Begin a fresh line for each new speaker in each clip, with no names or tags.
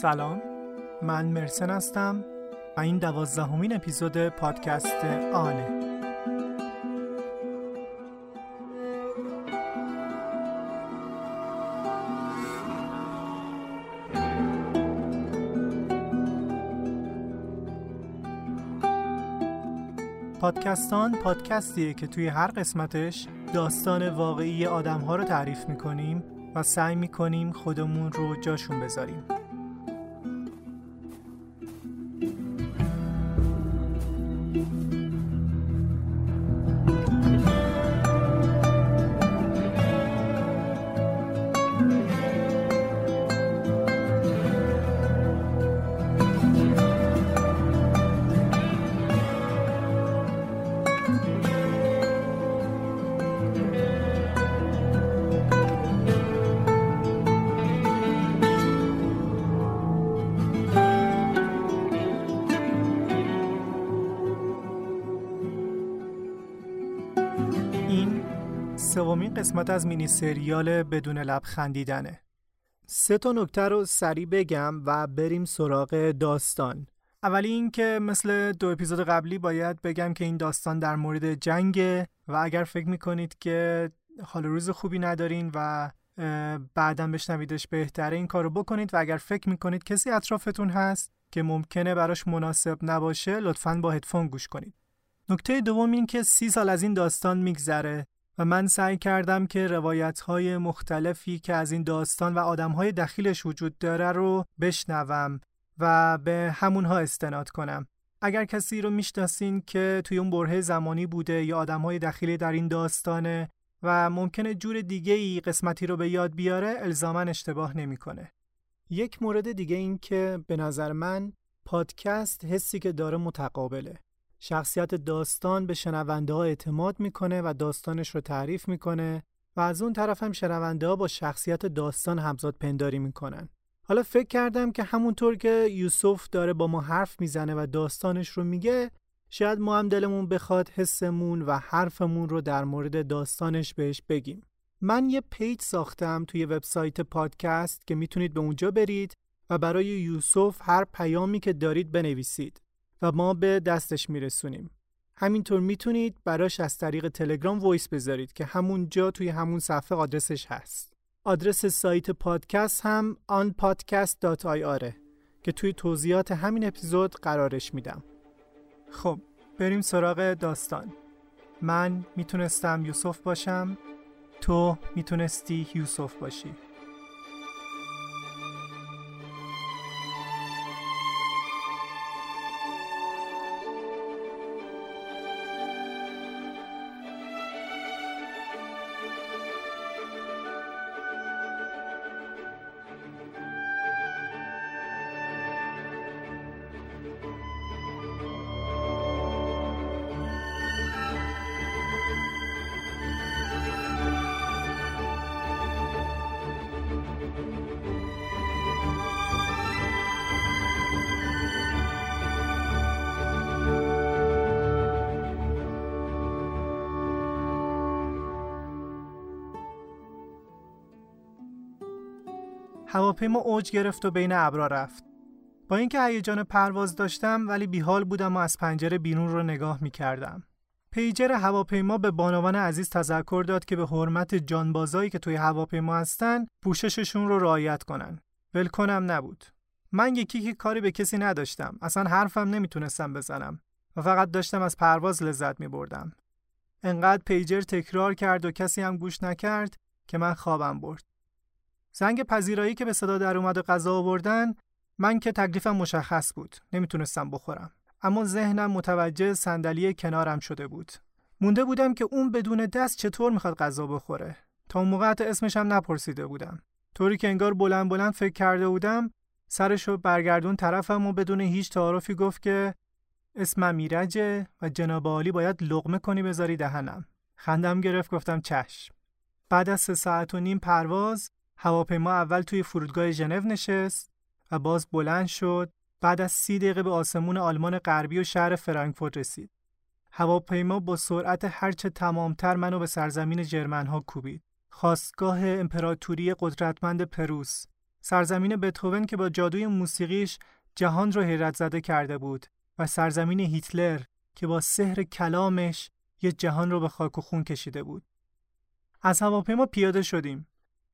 سلام. من مرسن هستم و این دوازدهمین اپیزود پادکست آنه. پادکستان پادکستیه که توی هر قسمتش داستان واقعی آدم ها رو تعریف می‌کنیم و سعی می‌کنیم خودمون رو جاشون بذاریم. قسمت از مینی سریال بدون لب خندیدنه. سه تا نکته رو سریع بگم و بریم سراغ داستان. اولی این که مثل دو اپیزود قبلی باید بگم که این داستان در مورد جنگه و اگر فکر می‌کنید که حال روز خوبی ندارین و بعدا بشنویدش بهتره این کارو بکنید و اگر فکر می‌کنید کسی اطرافتون هست که ممکنه براش مناسب نباشه لطفاً با هدفون گوش کنید. نکته دوم این که سی سال از این داستان میگذره. و من سعی کردم که روایت های مختلفی که از این داستان و آدم های دخیلش وجود داره رو بشنوم و به همونها استناد کنم. اگر کسی رو می‌شناسین که توی اون برهه زمانی بوده یا آدم های دخیلی در این داستانه و ممکنه جور دیگه ای قسمتی رو به یاد بیاره الزامن اشتباه نمی‌کنه. یک مورد دیگه این که به نظر من پادکست حسی که داره متقابله. شخصیت داستان به شنونده ها اعتماد می‌کنه و داستانش رو تعریف می‌کنه و از اون طرف هم شنونده ها با شخصیت داستان همزاد پنداری می‌کنن. حالا فکر کردم که همونطور که یوسف داره با ما حرف می‌زنه و داستانش رو میگه شاید ما هم دلمون بخواد حسمون و حرفمون رو در مورد داستانش بهش بگیم. من یه پیج ساختم توی وبسایت پادکست که می‌تونید به اونجا برید و برای یوسف هر پیامی که دارید بنویسید. و ما به دستش میرسونیم. همینطور می‌تونید براش از طریق تلگرام وایس بذارید که همونجا توی همون صفحه آدرسش هست. آدرس سایت پادکست هم onpodcast.ir که توی توضیحات همین اپیزود قرارش میدم. خب بریم سراغ داستان. من می‌تونستم یوسف باشم تو می‌تونستی یوسف باشی. هواپیما اوج گرفت و بین ابرا رفت. با اینکه هیجان پرواز داشتم ولی بیحال بودم و از پنجره بیرون رو نگاه می کردم. پیجر هواپیما به بانوان عزیز تذکر داد که به حرمت جانبازایی که توی هواپیما هستن پوشششون رو رعایت کنن. ولکنم نبود. من یکی که کاری به کسی نداشتم. اصلا حرفم نمی‌تونستم بزنم و فقط داشتم از پرواز لذت می بردم. انقدر پیجر تکرار کرد و کسی هم گوش نکرد که من خوابم برد. زنگ پذیرایی که به صدا در اومد و غذا آوردن من که تکلیفم مشخص بود. نمی‌تونستم بخورم. اما ذهنم متوجه صندلی کنارم شده بود. مونده بودم که اون بدون دست چطور می‌خواد غذا بخوره. تا اون موقع اسمش هم نپرسیده بودم. طوری که انگار بلند بلند فکر کرده بودم سرشو برگردون طرفم و بدون هیچ تعارفی گفت که اسمم میرجه و جناب عالی باید لغمه کنی بذاری دهنم. خندم گرفت گفتم چشم. بعد از سه ساعت و نیم پرواز هواپیما اول توی فرودگاه ژنو نشست و باز بلند شد بعد از سی دقیقه به آسمون آلمان غربی و شهر فرانکفورت رسید. هواپیما با سرعت هرچه تمامتر منو به سرزمین جرمن ها کوبید. خواستگاه امپراتوری قدرتمند پروس سرزمین بتهوون که با جادوی موسیقیش جهان رو حیرت زده کرده بود و سرزمین هیتلر که با سحر کلامش یه جهان رو به خاک و خون کشیده بود. از هواپیما پیاده شدیم.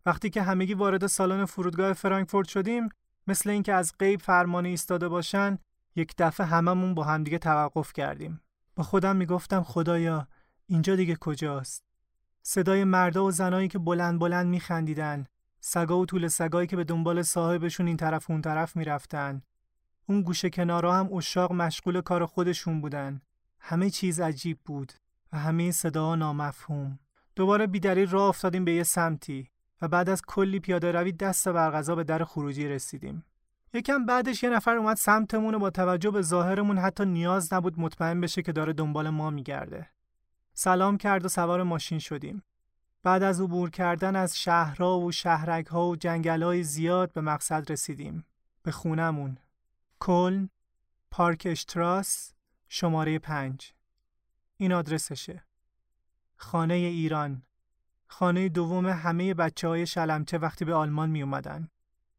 وقتی که همگی وارد سالن فرودگاه فرانکفورت شدیم، مثل اینکه از غیب فرمانی ایستاده باشن، یک دفعه هممون با همدیگه توقف کردیم. با خودم می‌گفتم خدایا اینجا دیگه کجاست؟ صدای مردا و زنایی که بلند بلند میخندیدن، سگا و طول سگایی که به دنبال صاحبشون این طرف اون طرف می‌رفتن. اون گوشه کنارا هم اشاق مشغول کار خودشون بودن. همه چیز عجیب بود و همه صداها نامفهوم. دوباره بیدری راه افتادیم به یه سمتی بعد از کلی پیاده روی دست برغذا به در خروجی رسیدیم. یکم بعدش یه نفر اومد سمتمون و با توجه به ظاهرمون حتی نیاز نبود مطمئن بشه که داره دنبال ما میگرده. سلام کرد و سوار ماشین شدیم. بعد از عبور کردن از شهرها و شهرکها و جنگلهای زیاد به مقصد رسیدیم. به خونمون. کلن، پارک اشتراس، شماره پنج. این آدرسشه. خانه ایران. خانه دوم همه بچه های شلمچه وقتی به آلمان می اومدن.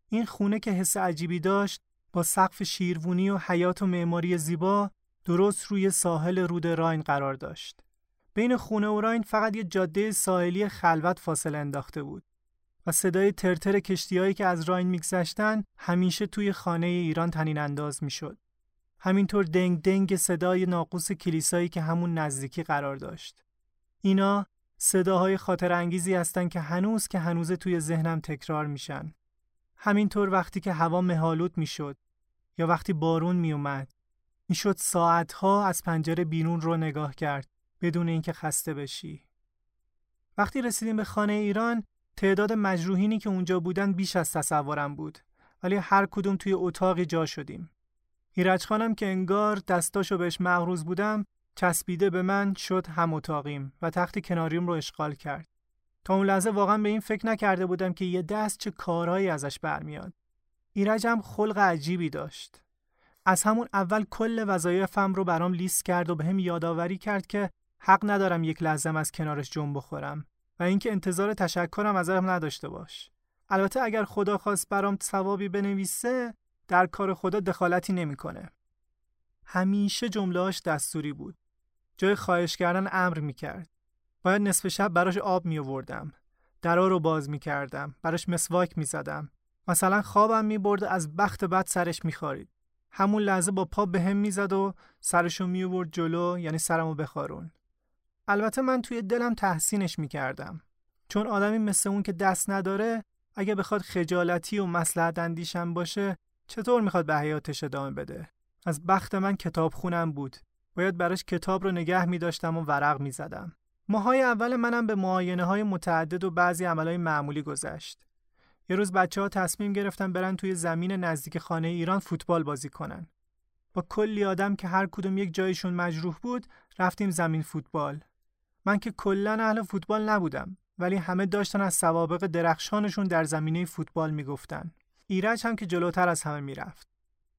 این خونه که حس عجیبی داشت با سقف شیروونی و حیات و معماری زیبا درست روی ساحل رود راین قرار داشت. بین خونه و راین فقط یه جاده ساحلی خلوت فاصله انداخته بود و صدای ترتر کشتیهایی که از راین میگذشتن همیشه توی خانه ایران تنین انداز می‌شد. همینطور دنگ دنگ صدای ناقوس کلیسایی که همون نزدیکی قرار داشت. اینا صداهای خاطر انگیزی هستن که هنوز که هنوز توی ذهنم تکرار میشن. همینطور وقتی که هوا مهالود می‌شد یا وقتی بارون میومد می‌شد ساعتها از پنجره بیرون رو نگاه کرد بدون اینکه خسته بشی. وقتی رسیدیم به خانه ایران تعداد مجروحینی که اونجا بودن بیش از تصورم بود ولی هر کدوم توی اتاقی جا شدیم. ایرج خانم که انگار دستاشو بهش مغروز بودم چسبیده به من شد هم اتاقیم و تخت کناریم رو اشغال کرد. تا اون لحظه واقعا به این فکر نکرده بودم که یه دست چه کارهایی ازش برمیاد. ایرج هم خلق عجیبی داشت. از همون اول کل وظایفم رو برام لیست کرد و به هم یادآوری کرد که حق ندارم یک لحظه از کنارش جنب بخورم و اینکه انتظار تشکرم ازم نداشته باش. البته اگر خدا خواست برام ثوابی بنویسه در کار خدا دخالتی نمی‌کنه. همیشه جملهاش دستوری بود. جای خواهش کردن امر می‌کرد. باید نصف شب براش آب می آوردم. درا رو باز می کردم. براش مسواک می زدم. مثلا خوابم می برد از بخت بد سرش می خارید. همون لحظه با پا به هم می زد و سرشو می آورد جلو یعنی سرمو بخارون. البته من توی دلم تحسینش می کردم. چون آدمی مثل اون که دست نداره اگه بخواد خجالتی و مسلحت اندیشم باشه چطور می‌خواد به حیاتش ادامه بده؟ از بخت من کتاب خونم بود. باید براش کتاب رو نگه می داشتم و ورق می زدم. ماهای اول منم به معاینه های متعدد و بعضی عملهای معمولی گذشت. یه روز بچه ها تصمیم گرفتن برن توی زمین نزدیک خانه ایران فوتبال بازی کنن. با کلی آدم که هر کدوم یک جایشون مجروح بود رفتیم زمین فوتبال. من که کلا اهل فوتبال نبودم ولی همه داشتن از سوابق درخشانشون در زمینه فوتبال می‌گفتن. ایرج هم که جلوتر از همه می‌رفت.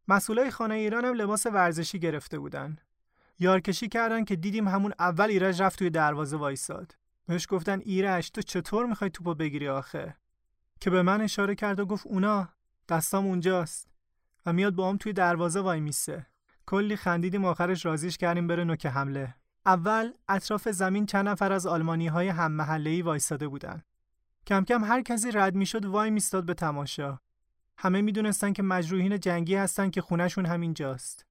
مسئولای خانه ایران هم لباس ورزشی گرفته بودن. یارکشی کردن که دیدیم همون اول ایرج رفت توی دروازه وایساد. بهش گفتن ایرج تو چطور می‌خوای توپو بگیری آخه؟ که به من اشاره کرد و گفت اونا دستام اونجاست. و میاد با هم توی دروازه وای میسه. کلی خندیدیم آخرش رازیش کردیم بره نوک حمله. اول اطراف زمین چند نفر از آلمانی های هم محله وایساده بودن. کم کم هر کسی رد می‌شد وای میستاد به تماشا. همه می‌دونستن که مجروحین جنگی هستن که خونشون همینجاست.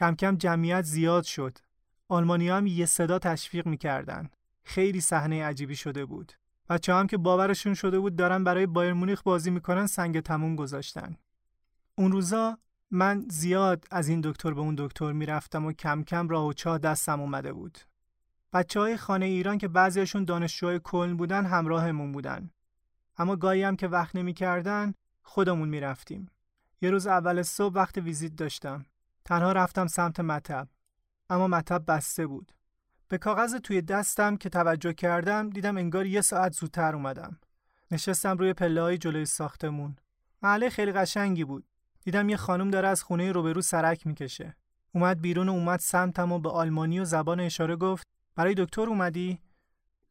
کم کم جمعیت زیاد شد. آلمانی هم یه صدا تشویق می‌کردن. خیلی صحنه عجیبی شده بود. بچه هم که باورشون شده بود دارن برای بایر مونیخ بازی می‌کنن سنگ تموم گذاشتن. اون روزا من زیاد از این دکتر به اون دکتر می‌رفتم و کم کم راه و چاه دستم اومده بود. بچه های خانه ایران که بعضیشون دانشجوهای کلن بودن همراهمون بودن. اما گاهی هم که وقت نمی‌کردن خودمون می‌رفتیم. یه روز اول صبح وقت ویزیت داشتم. تنها رفتم سمت مطب اما مطب بسته بود. به کاغذ توی دستم که توجه کردم دیدم انگار یه ساعت زودتر اومدم. نشستم روی پله های جلوی ساختمون. محله خیلی قشنگی بود. دیدم یه خانم داره از خونه روبرو سرک می‌کشه. اومد بیرون و اومد سمتم و به آلمانی و زبان اشاره گفت برای دکتر اومدی؟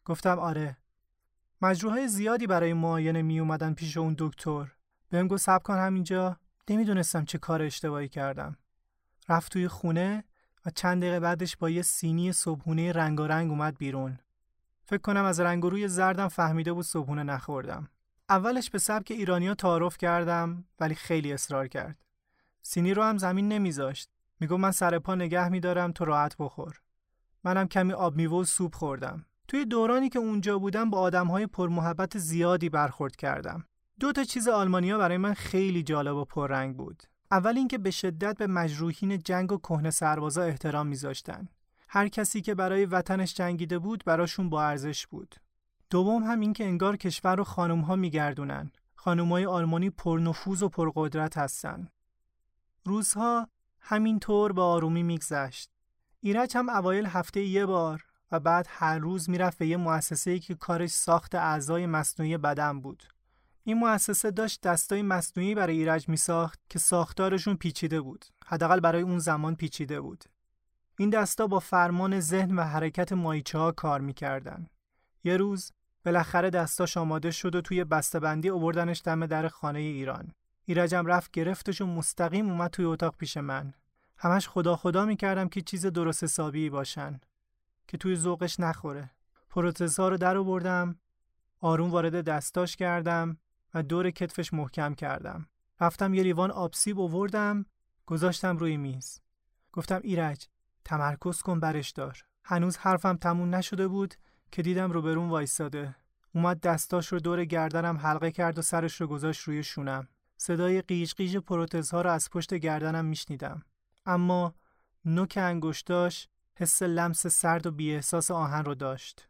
گفتم آره. مجروحای زیادی برای معاینه می اومدن پیش اون دکتر. بهم گفت صبر کن همینجا. نمی‌دونستم چه کار اشتباهی کردم. رفت توی خونه و چند دقیقه بعدش با یه سینی صبحونه رنگارنگ اومد بیرون. فکر کنم از رنگ روی زردم فهمیده بود صبحونه نخوردم. اولش به سبک ایرانیا تعارف کردم ولی خیلی اصرار کرد. سینی رو هم زمین نمیذاشت. می‌گفت من سر پا نگه میدارم تو راحت بخور. منم کمی آب میوه و سوپ خوردم. توی دورانی که اونجا بودم با آدمهای پرمحبت زیادی برخورد کردم. دو تا چیز آلمانیا برای من خیلی جالب و پررنگ بود. اول اینکه به شدت به مجروحین جنگ و کهنه سربازا احترام میذاشتن. هر کسی که برای وطنش جنگیده بود براشون با ارزش بود. دوم هم اینکه انگار کشور رو خانم ها میگردونن. خانمهای آلمانی پرنفوذ و پرقدرت هستن. روزها همینطور به آرومی میگذشت. ایرج هم اوایل هفته یه بار و بعد هر روز می‌رفت به یه مؤسسه‌ای که کارش ساخت اعضای مصنوعی بدن بود. این مؤسسه داشت دستای مصنوعی برای ایرج میساخت که ساختارشون پیچیده بود. حداقل برای اون زمان پیچیده بود. این دستا با فرمان ذهن و حرکت مایچه ها کار می‌کردن. یه روز بالاخره دستاش آماده شد و توی بسته‌بندی آوردنش دم در خانه ایران. ایرجم رفت گرفتش و مستقیم اومد توی اتاق پیش من. همش خدا خدا می‌کردم که چیز درست حسابی باشن. که توی ذوقش نخوره. پروتزها رو در آوردم. آروم وارد دستاش کردم. و دور کتفش محکم کردم. رفتم یه لیوان آبسیب آوردم گذاشتم روی میز. گفتم ایرج تمرکز کن برش دار. هنوز حرفم تموم نشده بود که دیدم روبرون وایستاده. اومد دستاش رو دور گردنم حلقه کرد و سرش رو گذاشت روی شونم. صدای قیش قیش پروتزها رو از پشت گردنم میشنیدم. اما نوک انگشتاش حس لمس سرد و بیاحساس آهن رو داشت.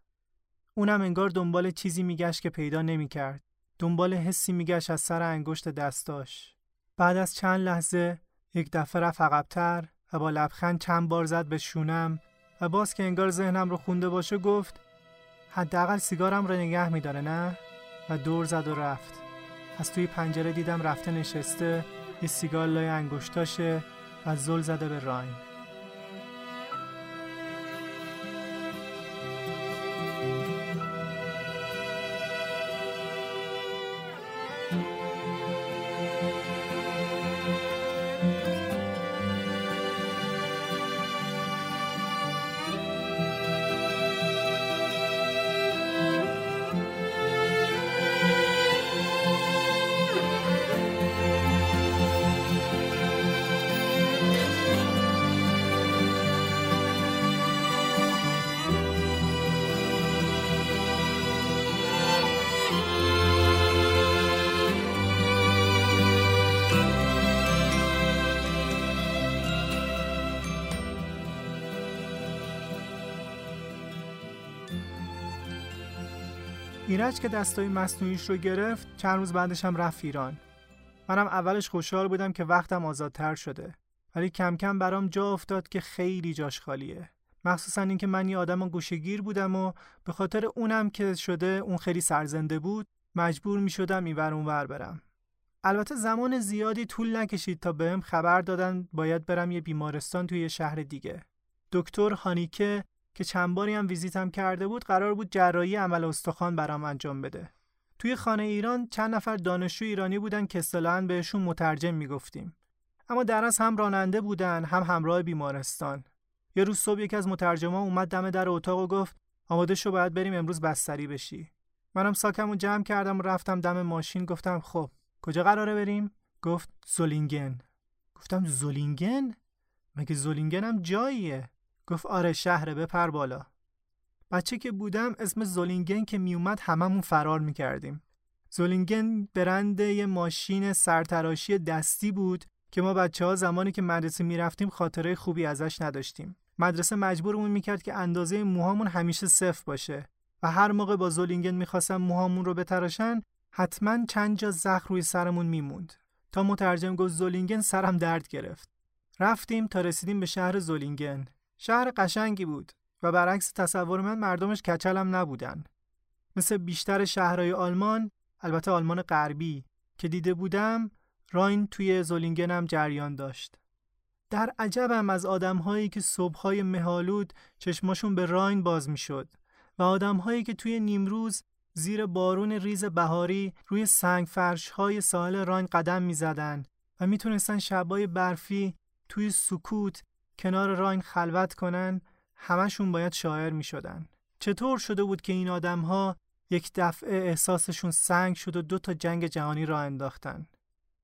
اونم انگار دنبال چیزی میگشت که پیدا نمی‌کرد. دنبال حسی میگشت از سر انگشت دستاش. بعد از چند لحظه یک دفعه رفت عقبتر و با لبخند چند بار زد به شونم و باز که انگار ذهنم رو خونده باشه گفت حداقل سیگارم رو نگه میداره نه؟ و دور زد و رفت. از توی پنجره دیدم رفته نشسته یه سیگار لای انگشتاشه و زل زده به راین. ایرج که دستای مصنوعیش رو گرفت چند روز بعدش هم رفت ایران. منم اولش خوشحال بودم که وقتم آزادتر شده. ولی کم کم برام جا افتاد که خیلی جاش خالیه. مخصوصا اینکه من یه آدم گوشگیر بودم و به خاطر اونم که شده اون خیلی سرزنده بود مجبور می شدم اینور اونور برم. البته زمان زیادی طول نکشید تا بهم خبر دادن باید برم یه بیمارستان توی شهر دیگه. دکتر هانیکه که چند باری هم ویزیتم کرده بود قرار بود جراحی عمل استخوان برام انجام بده. توی خانه ایران چند نفر دانشجو ایرانی بودن که اصطلاحاً بهشون مترجم می‌گفتیم. اما در از هم راننده بودن هم همراه بیمارستان. یه روز صبح یکی از مترجما اومد دم در اتاق و گفت آماده شو باید بریم امروز بستری بشی. منم ساکمو جمع کردم و رفتم دم ماشین گفتم خب کجا قراره بریم؟ گفت زولینگن. گفتم زولینگن؟ مگه زولینگن هم جاییه؟ گفت آره شهره بپر بالا. بچه که بودم اسم زولینگن که میومد هممون فرار می‌کردیم. زولینگن برند یه ماشین سرتراشی دستی بود که ما بچه ها زمانی که مدرسه می‌رفتیم خاطره خوبی ازش نداشتیم. مدرسه مجبورمون می‌کرد که اندازه موهامون همیشه صفر باشه و هر موقع با زولینگن می‌خواستم موهامون رو بتراشن حتما چند جا زخ روی سرمون میموند. تا مترجم گفت زولینگن سرم درد گرفت. رفتیم تا رسیدیم به شهر زولینگن. شهر قشنگی بود و برعکس تصور من مردمش کچلم نبودن. مثل بیشتر شهرهای آلمان، البته آلمان غربی که دیده بودم، راین توی زولینگنم جریان داشت. در عجبم از آدمهایی که صبحهای مهالود چشماشون به راین باز می‌شد و آدمهایی که توی نیمروز زیر بارون ریز بهاری روی سنگ فرش های ساحل راین قدم می زدن و می‌تونستن شبای برفی توی سکوت کنار راین خلوت کنن همشون باید شاعر می شدن. چطور شده بود که این آدم ها یک دفعه احساسشون سنگ شد و دو تا جنگ جهانی را انداختن؟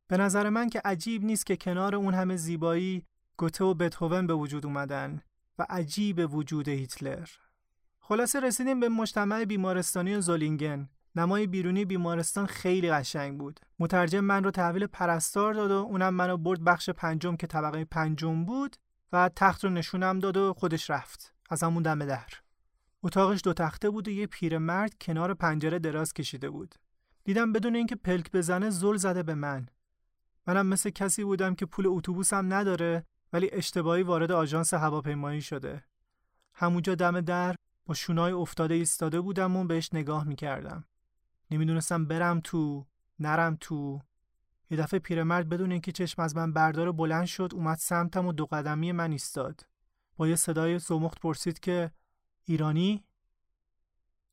به نظر من که عجیب نیست که کنار اون همه زیبایی گوته و بتهوون به وجود اومدن و عجیب وجود هیتلر. خلاصه رسیدیم به مجتمع بیمارستانی زولینگن. نمای بیرونی بیمارستان خیلی قشنگ بود. مترجم من رو تحویل پرستار داد و اونم منو برد بخش پنجم که طبقه پنجم بود و تخت رو نشونم داد و خودش رفت. از همون دم در. اتاقش دو تخته بود و یه پیرمرد کنار پنجره دراز کشیده بود. دیدم بدون اینکه پلک بزنه زل زده به من. منم مثل کسی بودم که پول اتوبوسم نداره ولی اشتباهی وارد آژانس هواپیمایی شده. همونجا دم در با شونای افتاده ایستاده بودم و بهش نگاه می‌کردم. نمی‌دونستم برم تو، نرم تو. یه دفعه پیرمرد بدون اینکه چشم از من بردار بلند شد اومد سمتم و دو قدمی من ایستاد. با یه صدای زمخت پرسید که ایرانی؟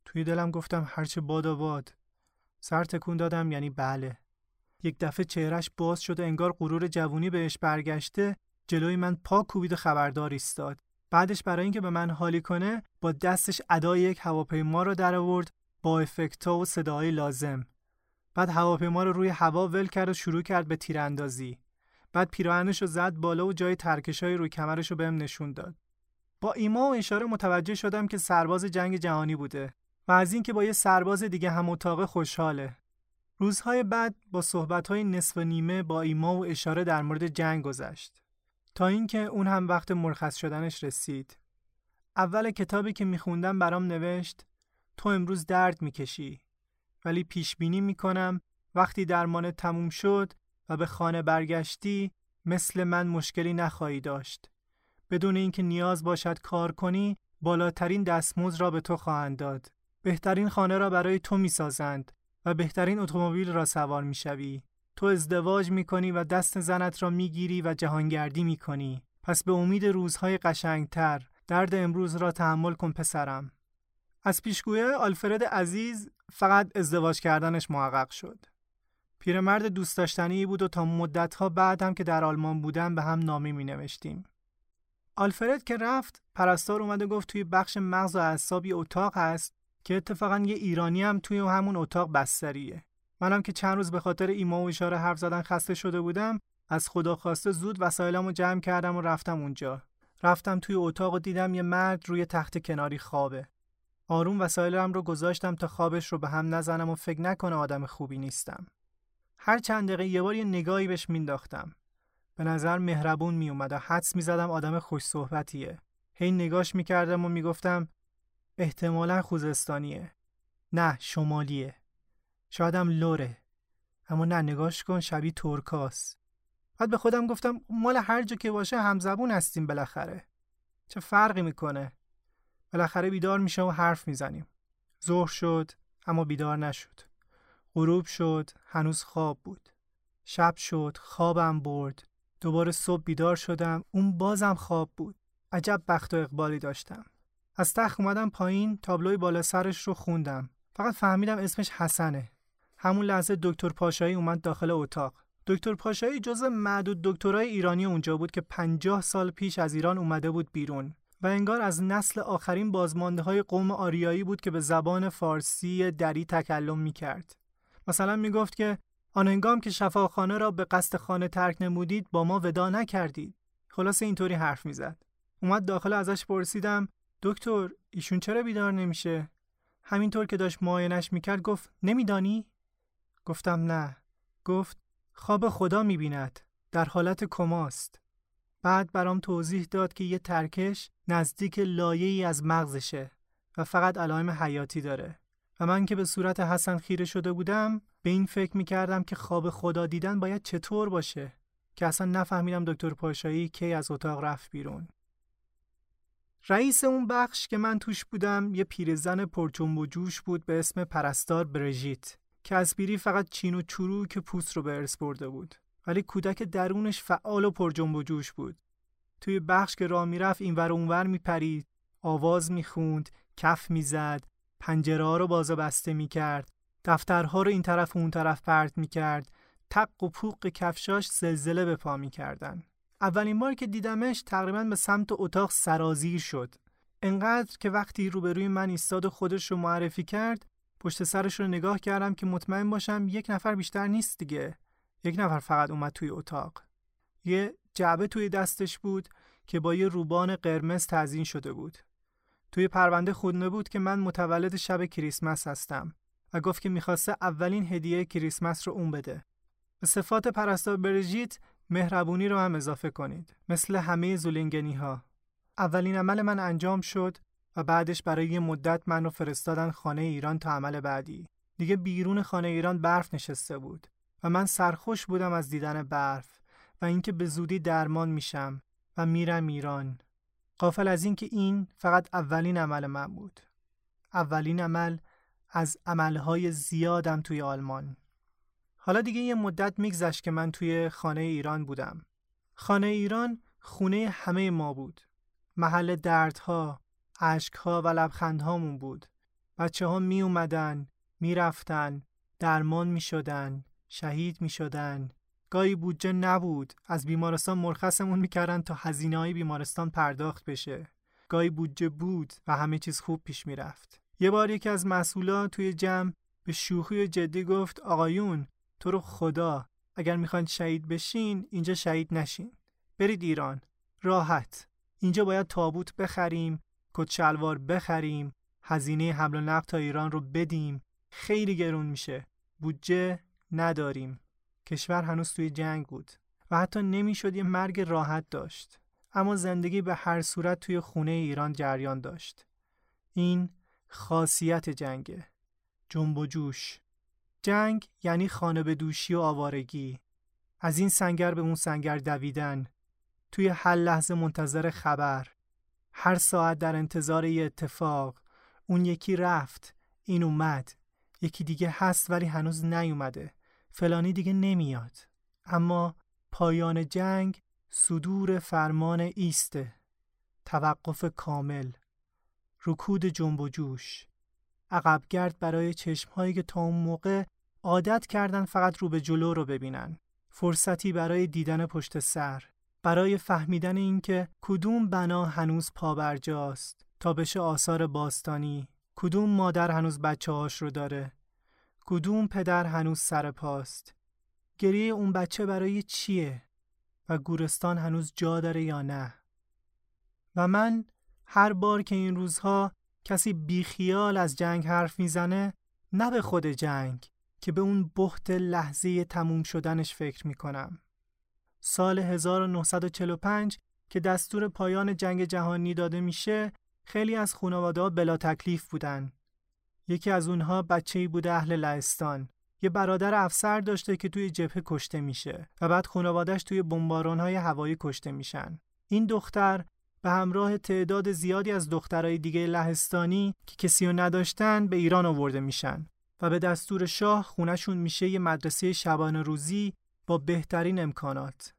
توی دلم گفتم هرچه باد و باد. سر تکون دادم یعنی بله. یک دفعه چهرش باز شد و انگار غرور جوونی بهش برگشته جلوی من پا کوبید و خبردار ایستاد. بعدش برای اینکه به من حالی کنه با دستش ادای یک هواپیما رو در آورد با افکتا و صدای لازم. بعد هواپیما رو روی هوا ول کرد و شروع کرد به تیراندازی. بعد پیراهنش رو زد بالا و جای ترکشای روی کمرش رو بهم نشون داد. با ایما و اشاره متوجه شدم که سرباز جنگ جهانی بوده و از اینکه با یه سرباز دیگه هم اتاق خوشحاله. روزهای بعد با صحبتهای نصف و نیمه با ایما و اشاره در مورد جنگ گذشت. تا اینکه اون هم وقت مرخص شدنش رسید. اول کتابی که میخوندم برام نوشت تو امروز درد می‌کشی ولی پیش بینی می‌کنم وقتی درمانت تموم شد و به خانه برگشتی مثل من مشکلی نخواهی داشت. بدون اینکه نیاز باشد کار کنی بالاترین دستمزد را به تو خواهند داد. بهترین خانه را برای تو می‌سازند و بهترین اتومبیل را سوار می‌شوی. تو ازدواج می‌کنی و دست زنت را می‌گیری و جهانگردی می‌کنی. پس به امید روزهای قشنگتر درد امروز را تحمل کن پسرم. از پیشگویه آلفرد عزیز فقط ازدواج کردنش محقق شد. پیرمرد دوست داشتنی بود و تا مدتها بعد هم که در آلمان بودم به هم نامی می نوشتیم. آلفرد که رفت پرستار اومده گفت توی بخش مغز و اعصاب یه اتاق هست که اتفاقا یه ایرانی هم توی همون اتاق بستریه. منم که چند روز به خاطر ایما و اشاره حرف زدن خسته شده بودم از خدا خواسته زود وسایلمو جمع کردم و رفتم اونجا. رفتم توی اتاق و دیدم یه مرد روی تخت کناری خوابه. آروم وسایلم رو گذاشتم تا خوابش رو به هم نزنم و فکر نکنه آدم خوبی نیستم. هر چند دقیقه یه بار یه نگاهی بهش مینداختم. به نظر مهربون می اومد و حدس می زدم آدم خوش صحبتیه. هی نگاش می کردم و می گفتم احتمالا خوزستانیه. نه شمالیه. شایدم لوره. اما نه نگاش کن شبیه ترکاس. بعد به خودم گفتم مال هر جا که باشه همزبون هستیم بالاخره. چه فرقی می‌کنه؟ بالاخره بیدار میشه و حرف می‌زنیم. ظهر شد اما بیدار نشد. غروب شد هنوز خواب بود. شب شد خوابم برد. دوباره صبح بیدار شدم اون بازم خواب بود. عجب بخت و اقبالی داشتم. از تخت اومدم پایین تابلوی بالا سرش رو خوندم. فقط فهمیدم اسمش حسنه. همون لحظه دکتر پاشایی اومد داخل اتاق. دکتر پاشایی جز معدود دکترای ایرانی اونجا بود که پنجاه سال پیش از ایران اومده بود بیرون و انگار از نسل آخرین بازمانده های قوم آریایی بود که به زبان فارسی دری تکلم می کرد. مثلا می گفت که آن هنگام که شفاخانه را به قصد خانه ترک نمودید با ما ودا نکردید. خلاص اینطوری حرف می‌زد. اومد داخل ازش پرسیدم دکتر ایشون چرا بیدار نمیشه؟ همینطور که داشت معاینش می‌کرد گفت نمیدانی؟ گفتم نه. گفت خواب خدا می‌بیند. در حالت کماست. بعد برام توضیح داد که یه ترکش نزدیک لایه ای از مغزشه و فقط علائم حیاتی داره. و من که به صورت حسن خیره شده بودم به این فکر می‌کردم که خواب خدا دیدن باید چطور باشه که اصلا نفهمیدم دکتر پاشایی کی از اتاق رفت بیرون. رئیس اون بخش که من توش بودم یه پیرزن پرچنب و جوش بود به اسم پرستار برژیت که از بیری فقط چین و چرو که پوست رو به ارث برده بود ولی کودک درونش فعال و پرجنب و جوش بود. توی بخش که راه می‌رفت اینور اونور میپرید. آواز می‌خوند کف می‌زد پنجره ها رو باز و بسته می کرد دفترها رو این طرف و اون طرف پرت می کرد تق و پوق کفشاش زلزله به پا می کردن. اولین بار که دیدمش تقریبا به سمت اتاق سرازیر شد. انقدر که وقتی روبروی من ایستاد و خودش رو معرفی کرد پشت سرش رو نگاه کردم که مطمئن باشم یک نفر بیشتر نیست دیگه. یک نفر فقط اومد توی اتاق. یه جعبه توی دستش بود که با یه روبان قرمز تزیین شده بود. توی پرونده خونده بود که من متولد شب کریسمس هستم و گفت که می‌خواسته اولین هدیه کریسمس رو اون بده. به صفات پرستار برژیت مهربونی رو هم اضافه کنید. مثل همه زولینگنی ها اولین عمل من انجام شد و بعدش برای یه مدت من رو فرستادن خانه ایران تا عمل بعدی. دیگه بیرون خانه ایران برف نشسته بود. و من سرخوش بودم از دیدن برف و اینکه به زودی درمان میشم و میرم ایران. قافل از اینکه این فقط اولین عمل من بود. اولین عمل از عملهای زیادم توی آلمان. حالا دیگه یه مدت میگذشت که من توی خانه ایران بودم. خانه ایران خونه همه ما بود. محل دردها، عشقها و لبخندهامون بود. بچه ها می اومدن، می رفتن، درمان می شدن، شهید می شدن گاهی بودجه نبود. از بیمارستان مرخصمون می‌کردن تا هزینه های بیمارستان پرداخت بشه. گاهی بودجه بود و همه چیز خوب پیش می‌رفت. یه بار یکی از مسئولان توی جمع به شوخی جدی گفت آقایون تو رو خدا اگر می‌خواین شهید بشین اینجا شهید نشین. برید ایران. راحت. اینجا باید تابوت بخریم کت شلوار بخریم هزینه حمل و نقل تا ایران رو بدیم. خیلی گرون میشه. بودجه نداریم. کشور هنوز توی جنگ بود و حتی نمی‌شد یه مرگ راحت داشت. اما زندگی به هر صورت توی خونه ایران جریان داشت. این خاصیت جنگه. جنب و جوش. جنگ یعنی خانه به دوشی و آوارگی. از این سنگر به اون سنگر دویدن. توی هر لحظه منتظر خبر. هر ساعت در انتظار یه اتفاق. اون یکی رفت. این اومد. یکی دیگه هست ولی هنوز نیومده. فلانی دیگه نمیاد. اما پایان جنگ صدور فرمان ایسته توقف کامل. رکود جنب و جوش. عقبگرد برای چشمهایی که تا اون موقع عادت کردن فقط رو به جلو رو ببینن. فرصتی برای دیدن پشت سر. برای فهمیدن اینکه کدوم بنا هنوز پابرجاست تا بشه آثار باستانی. کدوم مادر هنوز بچه هاش رو داره. کدوم پدر هنوز سر پاست؟ گریه اون بچه برای چیه؟ و گورستان هنوز جا داره یا نه؟ و من هر بار که این روزها کسی بیخیال از جنگ حرف می‌زنه نه به خود جنگ که به اون بخت لحظه تموم شدنش فکر می‌کنم. سال 1945 که دستور پایان جنگ جهانی داده میشه خیلی از خانواده بلا تکلیف بودن. یکی از اونها بچه‌ای بوده اهل لهستان. یه برادر افسر داشته که توی جبهه کشته میشه و بعد خانوادهش توی های هوایی کشته میشن. این دختر به همراه تعداد زیادی از دخترای دیگه لهستانی که کسی رو نداشتن به ایران آورده میشن و به دستور شاه خونشون میشه یه مدرسه شبانه روزی با بهترین امکانات.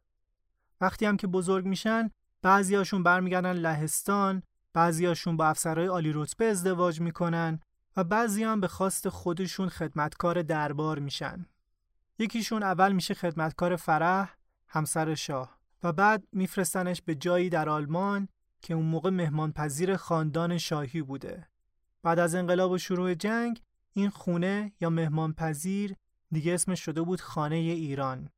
وقتی هم که بزرگ میشن بعضیاشون برمیگردن لهستان بعضیاشون با افسرهای عالی رتبه ازدواج می‌کنن و بعضی هم به خواست خودشون خدمتکار دربار میشن. یکیشون اول میشه خدمتکار فرح همسر شاه و بعد میفرستنش به جایی در آلمان که اون موقع مهمانپذیر خاندان شاهی بوده. بعد از انقلاب و شروع جنگ این خونه یا مهمانپذیر دیگه اسمش شده بود خانه ایران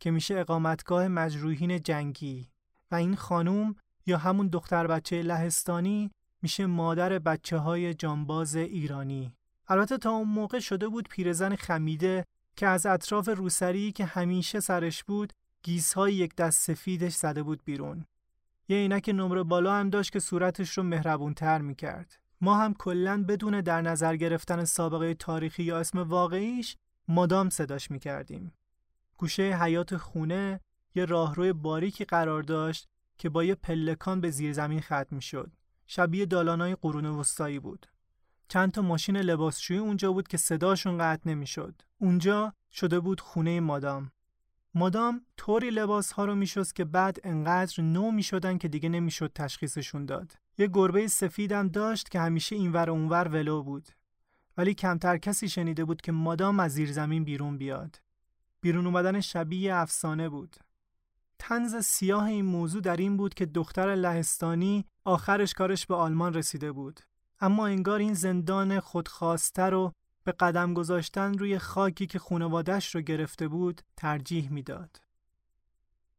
که میشه اقامتگاه مجروحین جنگی و این خانوم یا همون دختر بچه لهستانی میشه مادر بچه های جانباز ایرانی. البته تا اون موقع شده بود پیرزن خمیده که از اطراف روسری که همیشه سرش بود گیزهای یک دست سفیدش زده بود بیرون. یه عینک نمره بالا هم داشت که صورتش رو مهربونتر می‌کرد. ما هم کلا بدون در نظر گرفتن سابقه تاریخی یا اسم واقعیش مادام صداش می‌کردیم. گوشه حیات خونه یه راهروی باریکی قرار داشت که با یه پلکان به زیر زمین ختم می‌شد. شبیه دالانای قرون وسطایی بود. چند تا ماشین لباسشویی اونجا بود که صداشون قطع نمی‌شد. اونجا شده بود خونه مادام. مادام طوری لباس ها رو میشست که بعد انقدر نو می‌شدن که دیگه نمی‌شد تشخیصشون داد. یه گربه سفیدم داشت که همیشه اینور اونور ولو بود. ولی کمتر کسی شنیده بود که مادام از زیر زمین بیرون بیاد. بیرون اومدن شبیه افسانه بود. تنز سیاه این موضوع در این بود که دختر لهستانی آخرش کارش به آلمان رسیده بود. اما انگار این زندان خودخواسته رو به قدم گذاشتن روی خاکی که خانوادش رو گرفته بود ترجیح می‌داد.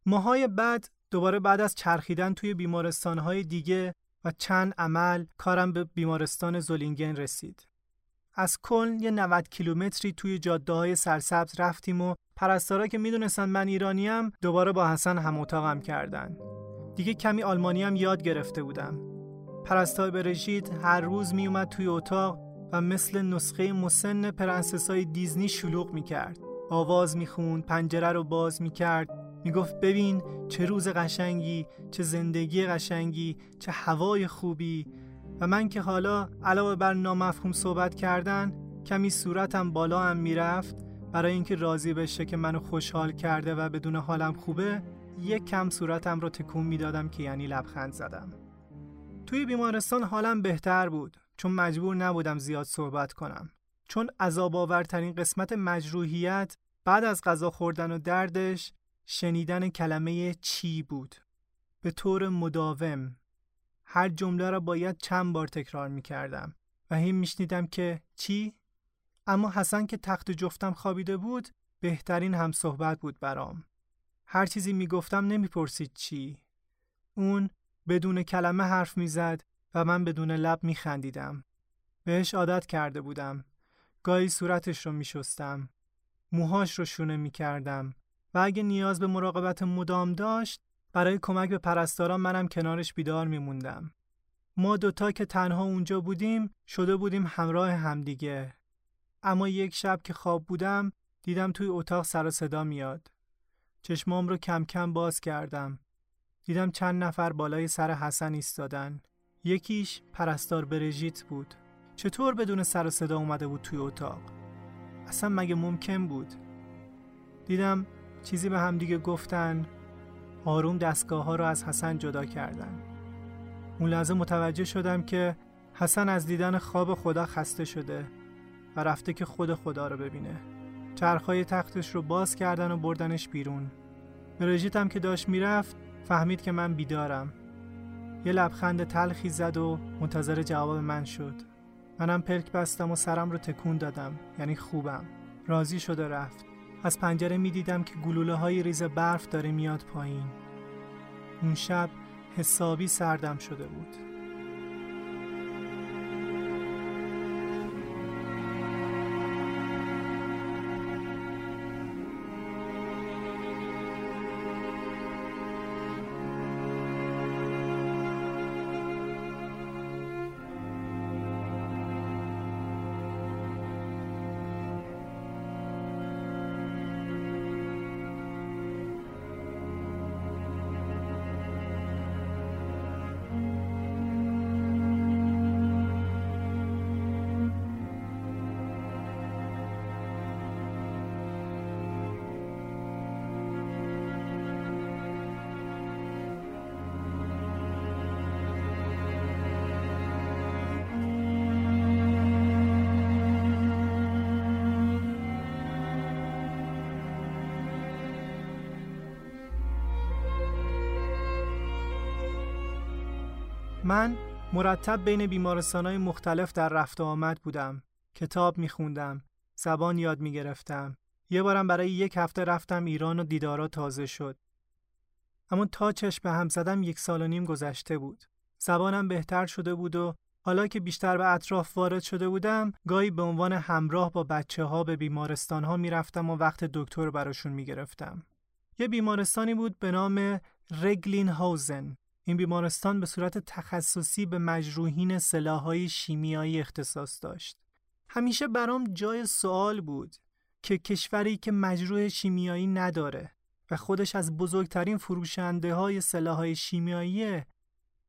ماهای بعد دوباره بعد از چرخیدن توی بیمارستانهای دیگه و چند عمل کارم به بیمارستان زولینگن رسید. از کلن یه 90 کیلومتری توی جاده های سرسبز رفتیم و پرستارا که می‌دونستن من ایرانیم دوباره با حسن هم اتاقم کردن. دیگه کمی آلمانی هم یاد گرفته بودم. پرستار برژید هر روز میومد توی اتاق و مثل نسخه مسن پرنسسای دیزنی شلوغ می‌کرد. آواز می‌خوند، پنجره رو باز می‌کرد، می‌گفت ببین چه روز قشنگی، چه زندگی قشنگی، چه هوای خوبی و من که حالا علاوه بر نامفهوم صحبت کردن کمی صورتم بالا هم می‌رفت. برای اینکه راضی بشه که منو خوشحال کرده و بدون حالم خوبه یک کم صورتم رو تکون می‌دادم که یعنی لبخند زدم. توی بیمارستان حالم بهتر بود چون مجبور نبودم زیاد صحبت کنم. چون عذاب آورترین قسمت مجروحیت بعد از غذا خوردن و دردش شنیدن کلمه چی بود؟ به طور مداوم. هر جمله را باید چند بار تکرار می کردم و هی میشنیدم که چی؟ اما حسن که تخت جفتم خوابیده بود بهترین هم صحبت بود برام. هر چیزی می‌گفتم نمی‌پرسید چی. اون بدون کلمه حرف می‌زد و من بدون لب میخندیدم. بهش عادت کرده بودم. گاهی صورتش رو میشستم. موهاش رو شونه می‌کردم و اگه نیاز به مراقبت مدام داشت برای کمک به پرستاران منم کنارش بیدار میموندم. ما دوتا که تنها اونجا بودیم شده بودیم همراه همدیگه. اما یک شب که خواب بودم دیدم توی اتاق سر و صدا میاد. چشمام رو کم کم باز کردم. دیدم چند نفر بالای سر حسن ایستادن. یکیش پرستار برژیت بود. چطور بدون سر و صدا اومده بود توی اتاق؟ اصلا مگه ممکن بود؟ دیدم چیزی به همدیگه گفتن آروم دستگاه ها رو از حسن جدا کردن. اون لحظه متوجه شدم که حسن از دیدن خواب خدا خسته شده و رفته که خود خدا رو ببینه. چرخهای تختش رو باز کردن و بردنش بیرون. برژیت که داشت می‌رفت فهمید که من بیدارم. یه لبخند تلخی زد و منتظر جواب من شد. منم پلک بستم و سرم رو تکون دادم یعنی خوبم. راضی شده رفت. از پنجره می دیدم که گلوله های ریز برف داره میاد پایین. اون شب حسابی سردم شده بود. من مرتب بین بیمارستانهای مختلف در رفت و آمد بودم. کتاب میخوندم. زبان یاد می‌گرفتم. یه بارم برای یک هفته رفتم ایران و دیدارا تازه شد. اما تا چشم به هم زدم یک سال و نیم گذشته بود. زبانم بهتر شده بود و حالا که بیشتر به اطراف وارد شده بودم گاهی به عنوان همراه با بچه ها به بیمارستان ها می‌رفتم و وقت دکتر براشون می‌گرفتم. یه بیمارستانی بود به نام رگلین هاوزن این بیمارستان به صورت تخصصی به مجروحین سلاحهای شیمیایی اختصاص داشت. همیشه برام جای سوال بود که کشوری که مجروح شیمیایی نداره و خودش از بزرگترین فروشنده های سلاحهای شیمیایی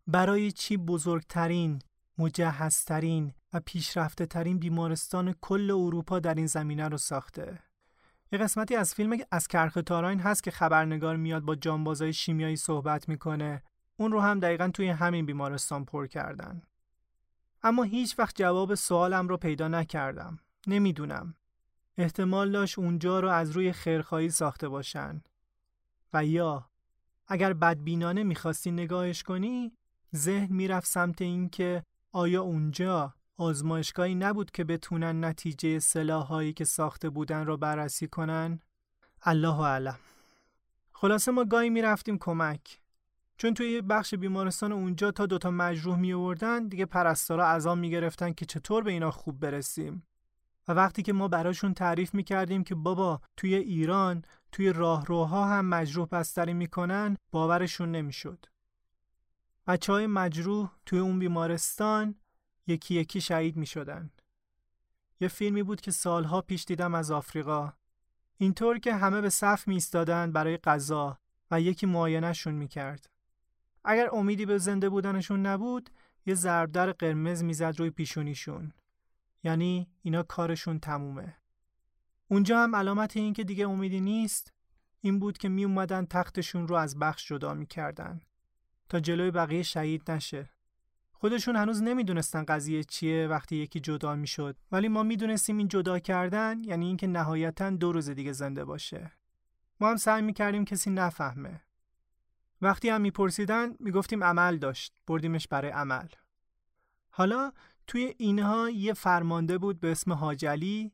برای چی بزرگترین، مجهزترین و پیشرفته ترین بیمارستان کل اروپا در این زمینه رو ساخته. یه قسمتی از فیلم از کرخ تاراین هست که خبرنگار میاد با جانبازای شیمیایی صحبت می‌کنه اون رو هم دقیقا توی همین بیمارستان پر کردن. اما هیچ وقت جواب سوالم رو پیدا نکردم. نمی‌دونم. احتمال داشت اونجا رو از روی خیرخواهی ساخته باشن. و یا اگر بدبینانه می‌خواستی نگاهش کنی ذهن می‌رفت سمت اینکه آیا اونجا آزمایشگاهی نبود که بتونن نتیجه سلاحهایی که ساخته بودن را بررسی کنن؟ الله اعلم. خلاصه ما گاهی می‌رفتیم کمک. چون توی بخش بیمارستان اونجا تا دوتا مجروح می آوردن دیگه پرستارا عذاب می گرفتن که چطور به اینا خوب برسیم. و وقتی که ما براشون تعریف می کردیم که بابا توی ایران توی راهروها هم مجروح بستری می‌کنن باورشون نمی‌شد. بچه های مجروح توی اون بیمارستان یکی یکی شهید می شدن. یه فیلمی بود که سالها پیش دیدم از آفریقا. اینطور که همه به صف می برای غذا و یکی معاینهشون می کرد. اگر امیدی به زنده بودنشون نبود یه ضربدر قرمز می‌زد روی پیشونیشون. یعنی اینا کارشون تمومه. اونجا هم علامت این که دیگه امیدی نیست این بود که می اومدن تختشون رو از بخش جدا می‌کردن تا جلوی بقیه شهید نشه. خودشون هنوز نمی‌دونستن قضیه چیه وقتی یکی جدا می‌شد ولی ما می‌دونستیم این جدا کردن یعنی اینکه نهایتا دو روز دیگه زنده باشه. ما هم سعی می‌کردیم کسی نفهمه. وقتی هم میپرسیدن می‌گفتیم عمل داشت بردیمش برای عمل. حالا توی اینها یه فرمانده بود به اسم حاجلی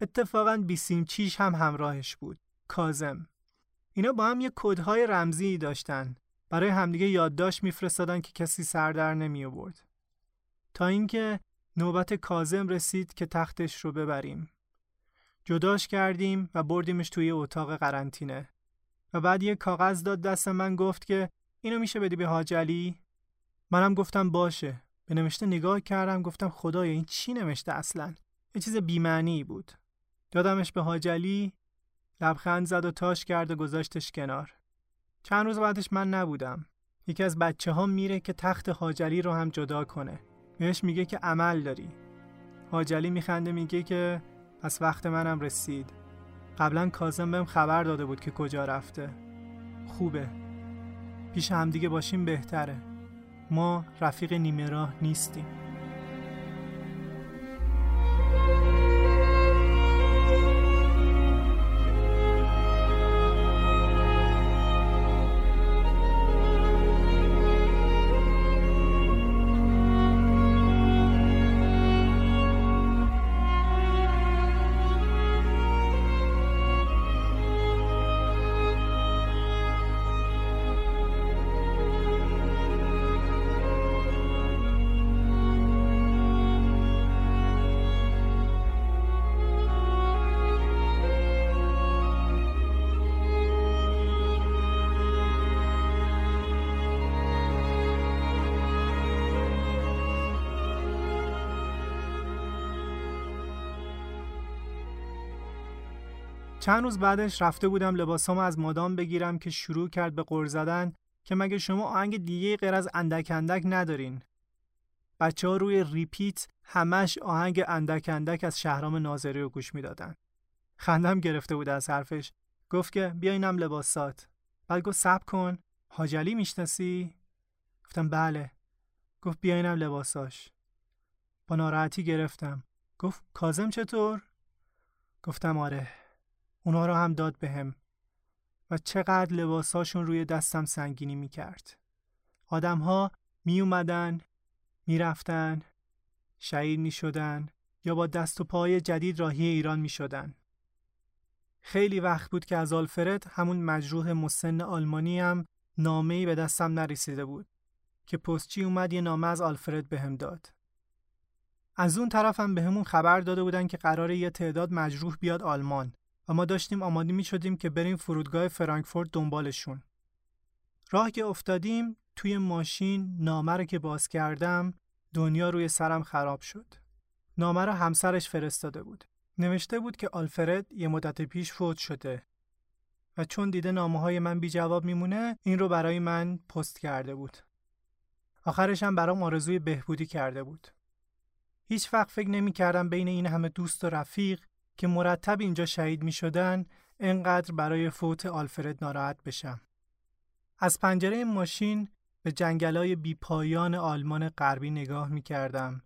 اتفاقا بیسیم چیش هم همراهش بود کازم اینا با هم یه کدهای رمزی داشتن. برای همدیگه یادداشت میفرستادن که کسی سر در نمی آورد تا اینکه نوبت کازم رسید که تختش رو ببریم. جداش کردیم و بردیمش توی اتاق قرنطینه. و بعد یه کاغذ داد دست من گفت که اینو میشه بدی به حاجلی منم گفتم باشه. به نوشته نگاه کردم گفتم خدایا این چی نوشته اصلا؟ یه چیز بیمعنی بود. دادمش به حاجلی لبخند زد و تاش کرد و گذاشتش کنار. چند روز بعدش من نبودم. یکی از بچه ها میره که تخت حاجلی رو هم جدا کنه. بهش میگه که عمل داری. حاجلی میخنده میگه که پس وقت منم رسید. قبلا کازم بهم خبر داده بود که کجا رفته. خوبه. پیش همدیگه باشیم بهتره. ما رفیق نیمه راه نیستیم. چند روز بعدش رفته بودم لباسامو از مادام بگیرم که شروع کرد به قر زدن که مگه شما آهنگ دیگه غیر از اندک اندک ندارین؟ بچه ها روی ریپیت همش آهنگ اندک اندک از شهرام ناظری رو گوش می‌دادن. خندم گرفته بود از حرفش. گفت که بیا اینم لباسات بعد گفت سب کن. حاجلی می‌شناسی؟ گفتم بله. گفت بیا اینم لباساش با ناراحتی گرفتم. گفت کازم چطور؟ گفتم آره. اونا رو هم داد بهم و چقدر لباساشون روی دستم سنگینی می‌کرد. آدم ها می اومدن، می رفتن، می شدن یا با دست و پای جدید راهی ایران می شدن. خیلی وقت بود که از آلفرد همون مجروح مسن آلمانی هم نامه به دستم نرسیده بود که پستچی اومد یه نامه از آلفرد بهم داد. از اون طرفم به همون خبر داده بودن که قرار یه تعداد مجروح بیاد آلمان و ما داشتیم آماده می شدیم که بریم فرودگاه فرانکفورت دنبالشون. راه که افتادیم توی ماشین نامه رو که باز کردم دنیا روی سرم خراب شد. نامه رو همسرش فرستاده بود. نوشته بود که آلفرد یه مدت پیش فوت شده و چون دیده نامه های من بی جواب میمونه این رو برای من پست کرده بود. آخرش هم برام آرزوی بهبودی کرده بود. هیچ فکر نمی کردم بین این همه دوست و رفیق که مرتب اینجا شهید می شدن انقدر برای فوت آلفرد ناراحت بشم. از پنجره ماشین به جنگلای بیپایان آلمان غربی نگاه می کردم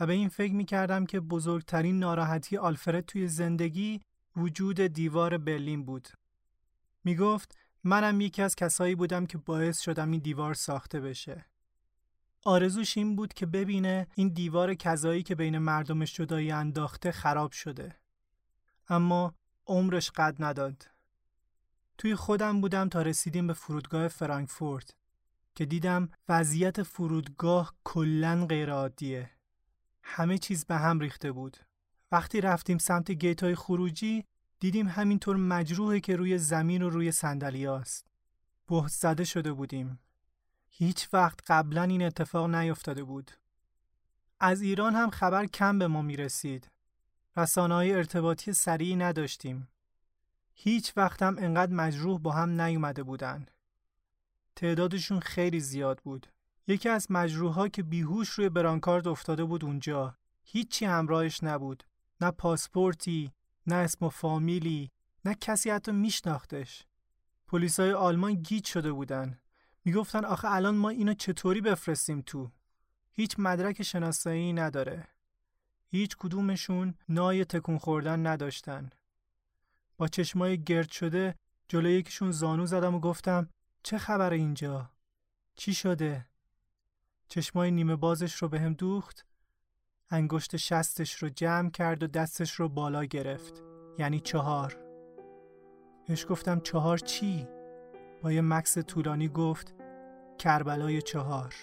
و به این فکر می کردم که بزرگترین ناراحتی آلفرد توی زندگی وجود دیوار برلین بود. می گفت منم یکی از کسایی بودم که باعث شدم این دیوار ساخته بشه. آرزوش این بود که ببینه این دیوار کذایی که بین مردمش جدایی انداخته خراب شده. اما عمرش قد نداد. توی خودم بودم تا رسیدیم به فرودگاه فرانکفورت که دیدم وضعیت فرودگاه کلا غیرعادیه. همه چیز به هم ریخته بود. وقتی رفتیم سمت گیت های خروجی دیدیم همینطور مجروحه که روی زمین و روی سندلی هاست. بهت زده شده بودیم. هیچ وقت قبلا این اتفاق نیفتاده بود. از ایران هم خبر کم به ما می رسید. رسانه ارتباطی سریعی نداشتیم. هیچ وقت هم انقدر مجروح با هم نیومده بودن. تعدادشون خیلی زیاد بود. یکی از مجروح که بیهوش روی برانکارد افتاده بود اونجا. هیچی همراهش نبود. نه پاسپورتی، نه اسم و فامیلی، نه کسی حتی میشناختش. پلیسای آلمان گیج شده بودن. می‌گفتن آخه الان ما اینو چطوری بفرستیم تو؟ هیچ مدرک شناسایی نداره. هیچ کدومشون نای تکون خوردن نداشتن. با چشمای گرد شده جلوی یکیشون زانو زدم و گفتم چه خبر اینجا؟ چی شده؟ چشمای نیمه بازش رو به دوخت انگشت شستش رو جمع کرد و دستش رو بالا گرفت یعنی چهار بهش گفتم چهار چی؟ با یه مکس طولانی گفت کربلای چهار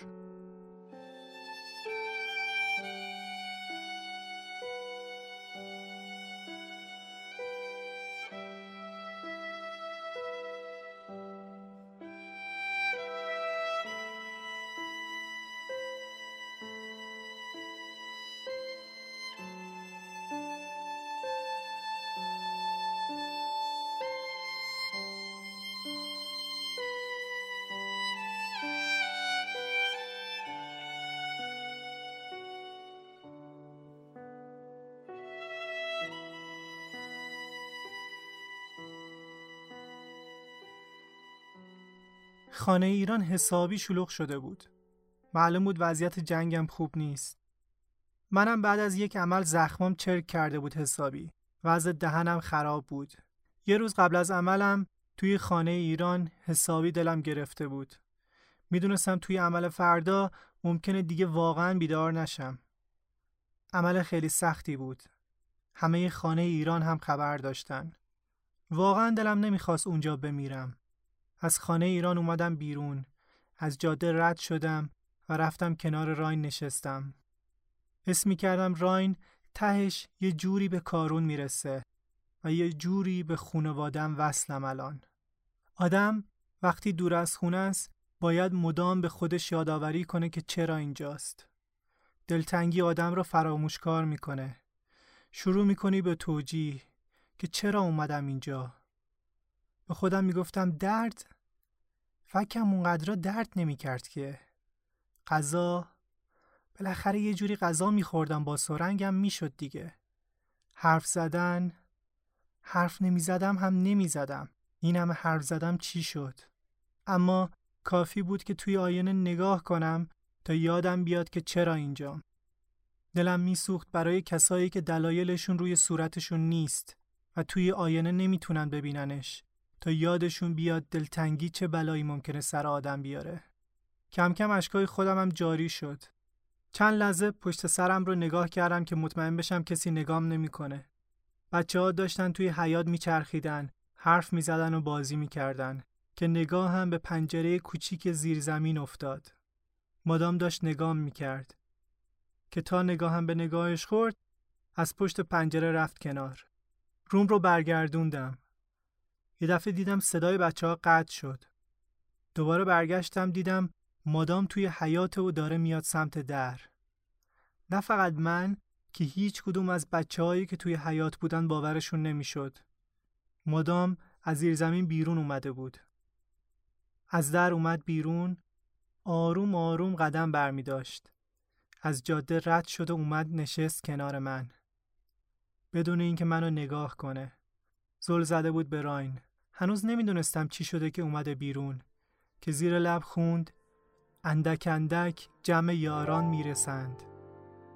خانه ایران حسابی شلوغ شده بود. معلوم بود وضعیت جنگم خوب نیست. منم بعد از یک عمل زخمام چرک کرده بود حسابی. وضع دهنم خراب بود. یه روز قبل از عملم توی خانه ایران حسابی دلم گرفته بود. می‌دونستم توی عمل فردا ممکنه دیگه واقعا بیدار نشم. عمل خیلی سختی بود. همه خانه ایران هم خبر داشتن. واقعا دلم نمی‌خواست اونجا بمیرم. از خانه ایران اومدم بیرون. از جاده رد شدم و رفتم کنار راین نشستم. اسمی کردم راین تهش یه جوری به کارون می‌رسه و یه جوری به خونوادم وصلم الان. آدم وقتی دور از خونه است باید مدام به خودش یادآوری کنه که چرا اینجاست. دلتنگی آدم را فراموشکار می‌کنه. شروع می‌کنی به توجیه که چرا اومدم اینجا. به خودم می‌گفتم درد. فکم اونقدر درد نمی‌کرد که. غذا بالاخره یه جوری غذا میخوردم با سرنگم می‌شد دیگه. حرف زدن حرف نمی‌زدم هم نمی‌زدم. این همه حرف زدم چی شد؟ اما کافی بود که توی آینه نگاه کنم تا یادم بیاد که چرا اینجام دلم میسوخت برای کسایی که دلایلشون روی صورتشون نیست و توی آینه نمی‌تونن ببیننش. تا یادشون بیاد دلتنگی چه بلایی ممکنه سر آدم بیاره. کم کم اشکای خودم هم جاری شد. چند لحظه پشت سرم رو نگاه کردم که مطمئن بشم کسی نگام نمی‌کنه. بچه ها داشتن توی حیات میچرخیدن، حرف می‌زدن و بازی می‌کردن که نگاه هم به پنجره کوچیک زیر زمین افتاد. مادام داشت نگام می‌کرد که تا نگاه هم به نگاهش خورد از پشت پنجره رفت کنار. روم رو برگردوندم. یه دفعه دیدم صدای بچه ها قطع شد. دوباره برگشتم دیدم مادام توی حیات و داره میاد سمت در. نه فقط من که هیچ کدوم از بچه هایی که توی حیات بودن باورشون نمی‌شد. مادام از زیر زمین بیرون اومده بود. از در اومد بیرون آروم آروم قدم برمی داشت. از جاده رد شد و اومد نشست کنار من. بدون اینکه منو نگاه کنه. زل زده بود به راین. هنوز نمی‌دونستم چی شده که اومده بیرون. که زیر لب خوند اندک اندک جمع یاران می‌رسند.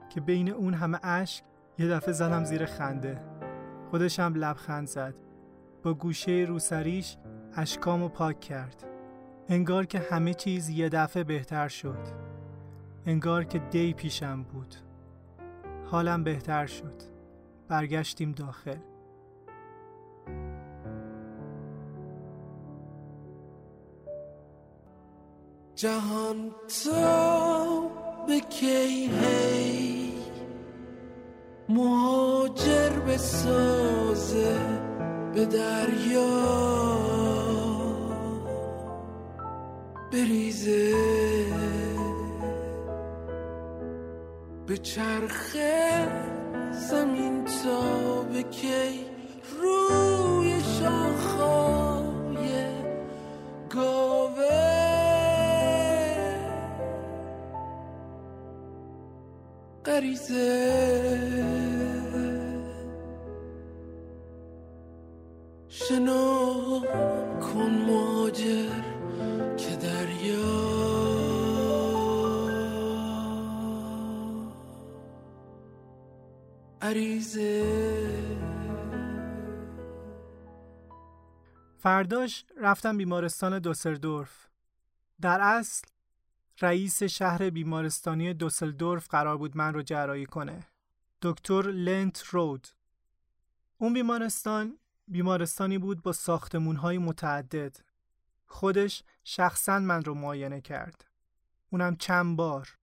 که بین اون همه اشک یه دفعه زدم زیر خنده. خودش هم لبخند زد. با گوشه روسریش اشکامو پاک کرد. انگار که همه چیز یه دفعه بهتر شد. انگار که دی پیشم بود. حالم بهتر شد. برگشتیم داخل.
جهان تو به کی هی؟ مهاجر به سازه به دریا. بریزه به چرخه زمین تا به کی
فرداش رفتم بیمارستان دوسلدورف در اصل رئیس شهر بیمارستانی دوسلدورف قرار بود من رو جرایی کنه. دکتر لنت رود. اون بیمارستان بیمارستانی بود با های متعدد. خودش شخصا من رو معاینه کرد. اونم چند بار.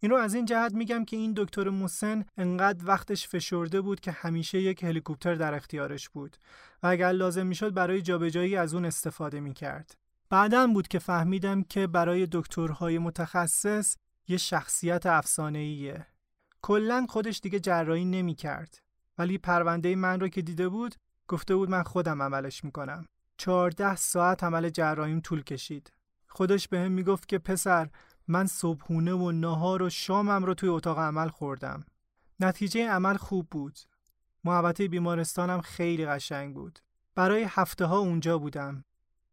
این رو از این جهت میگم که این دکتر موسن انقدر وقتش فشرده بود که همیشه یک هلیکوپتر در اختیارش بود و اگر لازم می‌شد برای جابجایی از اون استفاده می‌کرد. بعدا بود که فهمیدم که برای دکترهای متخصص یه شخصیت افسانه‌ایه. کلا خودش دیگه جراحی نمی‌کرد. ولی پرونده من رو که دیده بود گفته بود من خودم عملش می‌کنم. 14 ساعت عمل جراحیم طول کشید. خودش به هم می‌گفت که پسر من صبحونه و نهار و شامم رو توی اتاق عمل خوردم. نتیجه عمل خوب بود. محوطه بیمارستانم خیلی قشنگ بود. برای هفته ها اونجا بودم.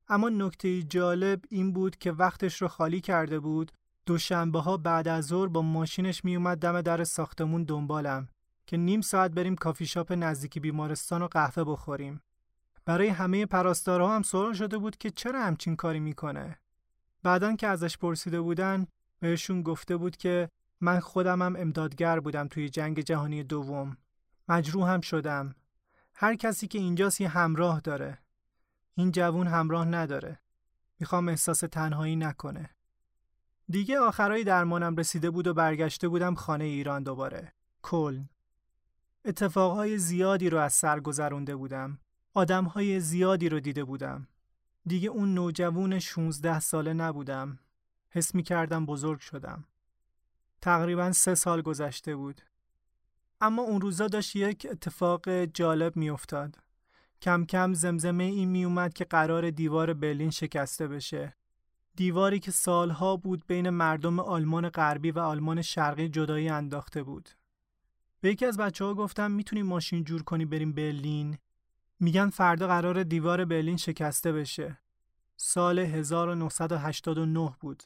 اما نکته جالب این بود که وقتش رو خالی کرده بود دوشنبه ها بعد از ظهر با ماشینش میومد دم در ساختمون دنبالم که نیم ساعت بریم کافی شاپ نزدیکی بیمارستان و قهوه بخوریم. برای همه پرستارها هم سوال شده بود که چرا همچین کاری می‌کنه. بعدا که ازش پرسیده بودن بهشون گفته بود که من خودمم امدادگر بودم توی جنگ جهانی دوم. مجروح هم شدم. هر کسی که اینجاست یه همراه داره. این جوون همراه نداره. می‌خوام احساس تنهایی نکنه. دیگه آخرای درمانم رسیده بود و برگشته بودم خانه ایران دوباره. کلن. اتفاقهای زیادی رو از سر گذرونده بودم. آدمهای زیادی رو دیده بودم. دیگه اون نوجوون 16 ساله نبودم. حس می کردم بزرگ شدم. تقریبا سه سال گذشته بود. اما اون روزا داشت یک اتفاق جالب می افتاد. کم کم زمزمه این می اومد که قرار دیوار برلین شکسته بشه. دیواری که سالها بود بین مردم آلمان غربی و آلمان شرقی جدایی انداخته بود. به یکی از بچه ها گفتم می‌تونیم ماشین جور کنی بریم برلین میگن فردا قرار دیوار برلین شکسته بشه. سال 1989 بود.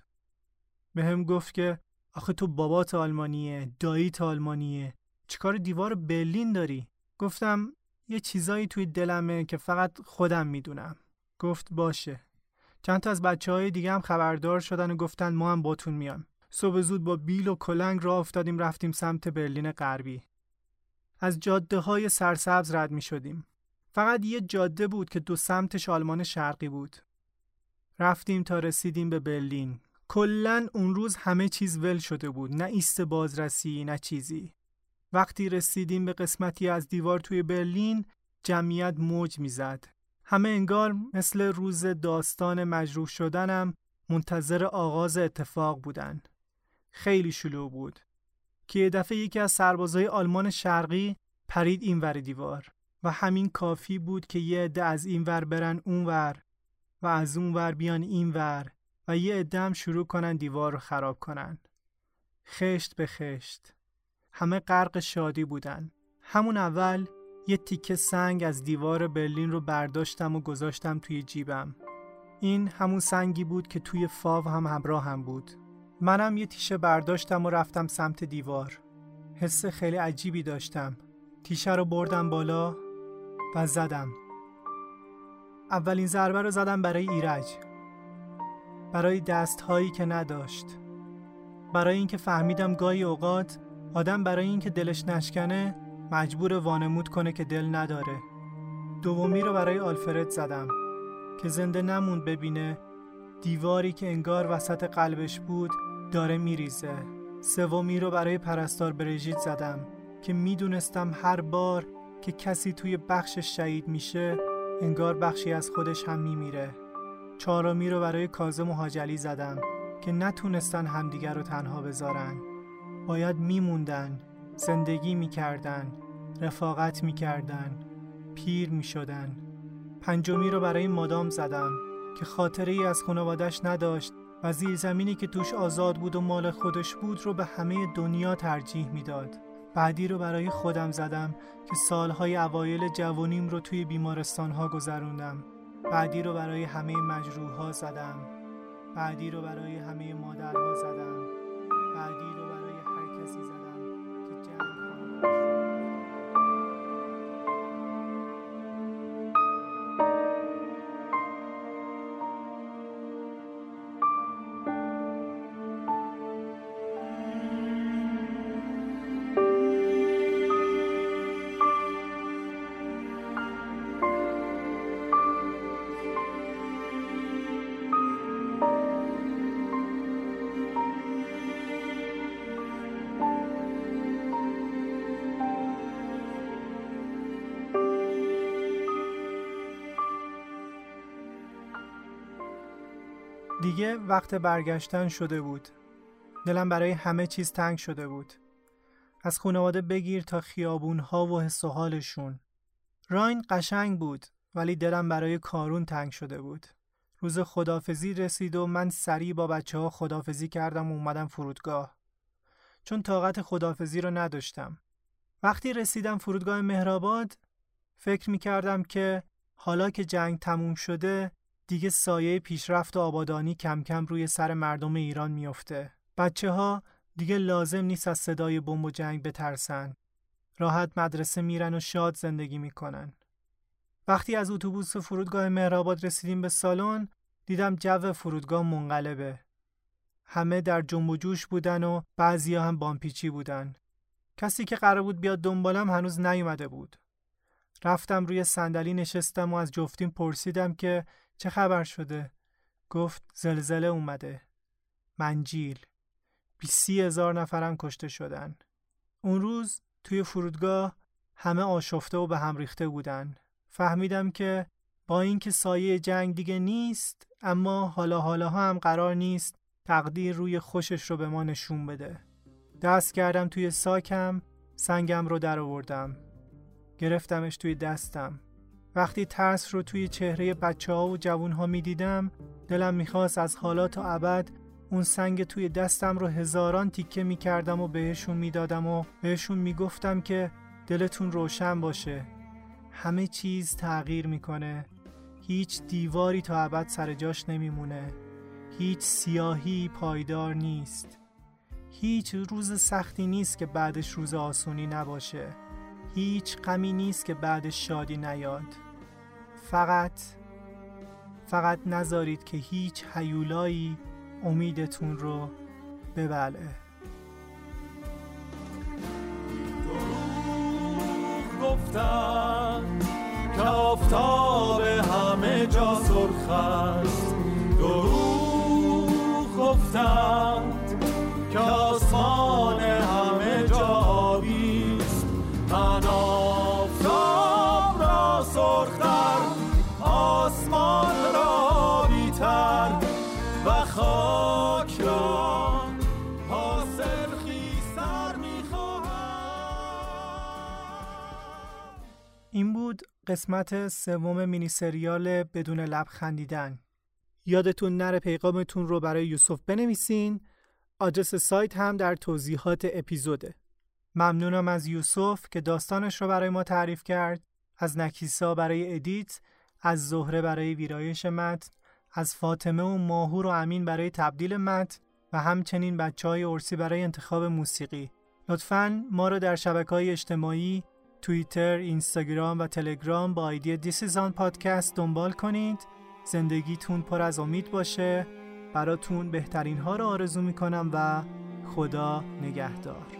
به هم گفت که آخه تو بابات آلمانیه، داییت آلمانیه. چیکار دیوار برلین داری؟ گفتم یه چیزایی توی دلمه که فقط خودم می‌دونم. گفت باشه. چند تا از بچه های دیگه هم خبردار شدن و گفتن ما هم باتون میام. صبح زود با بیل و کلنگ راه افتادیم رفتیم سمت برلین غربی. از جاده های سرسبز رد می شدیم. فقط یه جاده بود که دو سمتش آلمان شرقی بود. رفتیم تا رسیدیم به برلین. کلا اون روز همه چیز ول شده بود. نه ایست بازرسی نه چیزی. وقتی رسیدیم به قسمتی از دیوار توی برلین جمعیت موج می‌زد. همه انگار مثل روز داستان مجروح شدنم منتظر آغاز اتفاق بودن. خیلی شلوغ بود. که یه دفعه یکی از سربازای آلمان شرقی پرید این ور دیوار. و همین کافی بود که یه عده از این ور برن اون ور و از اون ور بیان این ور و یه عده هم شروع کنن دیوار رو خراب کنن. خشت به خشت. همه غرق شادی بودن. همون اول یه تیکه سنگ از دیوار برلین رو برداشتم و گذاشتم توی جیبم. این همون سنگی بود که توی فاو هم همراه هم بود. منم یه تیشه برداشتم و رفتم سمت دیوار حس خیلی عجیبی داشتم تیشه رو بردم بالا و زدم اولین ضربه رو زدم برای ایرج برای دست هایی که نداشت برای اینکه فهمیدم گاهی اوقات آدم برای اینکه دلش نشکنه مجبور وانمود کنه که دل نداره. دومی رو برای آلفرد زدم که زنده نموند ببینه. دیواری که انگار وسط قلبش بود داره میریزه. سومی رو برای پرستار برژیت زدم که می‌دونستم هر بار که کسی توی بخشش شهید میشه انگار بخشی از خودش هم میمیره. چهارمی رو برای کازم و حاجلی زدم که نتونستن همدیگر رو تنها بذارن. باید میموندن زندگی می‌کردن رفاقت می‌کردن پیر می‌شدن پنجمی رو برای مادام زدم که خاطره ای از خانوادش نداشت و زیر زمینی که توش آزاد بود و مال خودش بود رو به همه دنیا ترجیح می‌داد. بعدی رو برای خودم زدم که سالهای اوایل جوانیم رو توی بیمارستان ها گذروندم. بعدی رو برای همه مجروح ها زدم. بعدی رو برای همه مادرها زدم. بعدی جنگ دیگه وقت برگشتن شده بود. دلم برای همه چیز تنگ شده بود. از خانواده بگیر تا خیابون ها و حس و حالشون. راین قشنگ بود ولی دلم برای کارون تنگ شده بود. روز خدافزی رسید و من سریع با بچه ها خدافزی کردم و اومدم فرودگاه. چون طاقت خدافزی رو نداشتم. وقتی رسیدم فرودگاه مهرآباد فکر می کردم که حالا که جنگ تموم شده دیگه سایه پیشرفت و آبادانی کم کم روی سر مردم ایران میافته. بچه ها دیگه لازم نیست از صدای بمب و جنگ بترسن. راحت مدرسه میرن و شاد زندگی می‌کنن. وقتی از اتوبوس فرودگاه مهرآباد رسیدیم به سالن دیدم جو فرودگاه منقلبه. همه در جنب و جوش بودن و بعضیا هم بامپیچی بودن. کسی که قرار بود بیاد دنبالم هنوز نیومده بود. رفتم روی صندلی نشستم و از جفتیم پرسیدم که چه خبر شده؟ گفت زلزله اومده. منجیل. بیسی هزار نفرم کشته شدن. اون روز توی فرودگاه همه آشفته و به هم ریخته بودن. فهمیدم که با اینکه سایه جنگ دیگه نیست اما حالا حالا هم قرار نیست تقدیر روی خوشش رو به ما نشون بده. دست کردم توی ساکم سنگم رو در آوردم. گرفتمش توی دستم. وقتی ترس رو توی چهره بچه ها و جوون ها می دیدم دلم می‌خواست از حالا تا ابد اون سنگ توی دستم رو هزاران تیکه می کردم و بهشون می‌دادم و بهشون می‌گفتم که دلتون روشن باشه. همه چیز تغییر می‌کنه. هیچ دیواری تا ابد سر جاش نمیمونه. هیچ سیاهی پایدار نیست. هیچ روز سختی نیست که بعدش روز آسونی نباشه. هیچ غمی نیست که بعدش شادی نیاد. فقط فقط نذارید که هیچ حیولایی امیدتون رو ببلعه
گفتن که همه جا سرخ است. دروغ گفتند که آسمان
قسمت سوم مینی سریال بدون لب خندیدن. یادتون نره پیغامتون رو برای یوسف بنویسین. آدرس سایت هم در توضیحات اپیزوده. ممنونم از یوسف که داستانش رو برای ما تعریف کرد. از نکیسا برای ادیت از زهره برای ویرایش متن از فاطمه و ماهور و امین برای تبدیل متن و همچنین بچه های ارسی برای انتخاب موسیقی. لطفاً ما رو در شبکه های اجتماعی توییتر، اینستاگرام و تلگرام با آیدی دیسیزان پادکست دنبال کنید. زندگیتون پر از امید باشه. براتون بهترین ها رو آرزو می‌کنم و خدا نگهدار.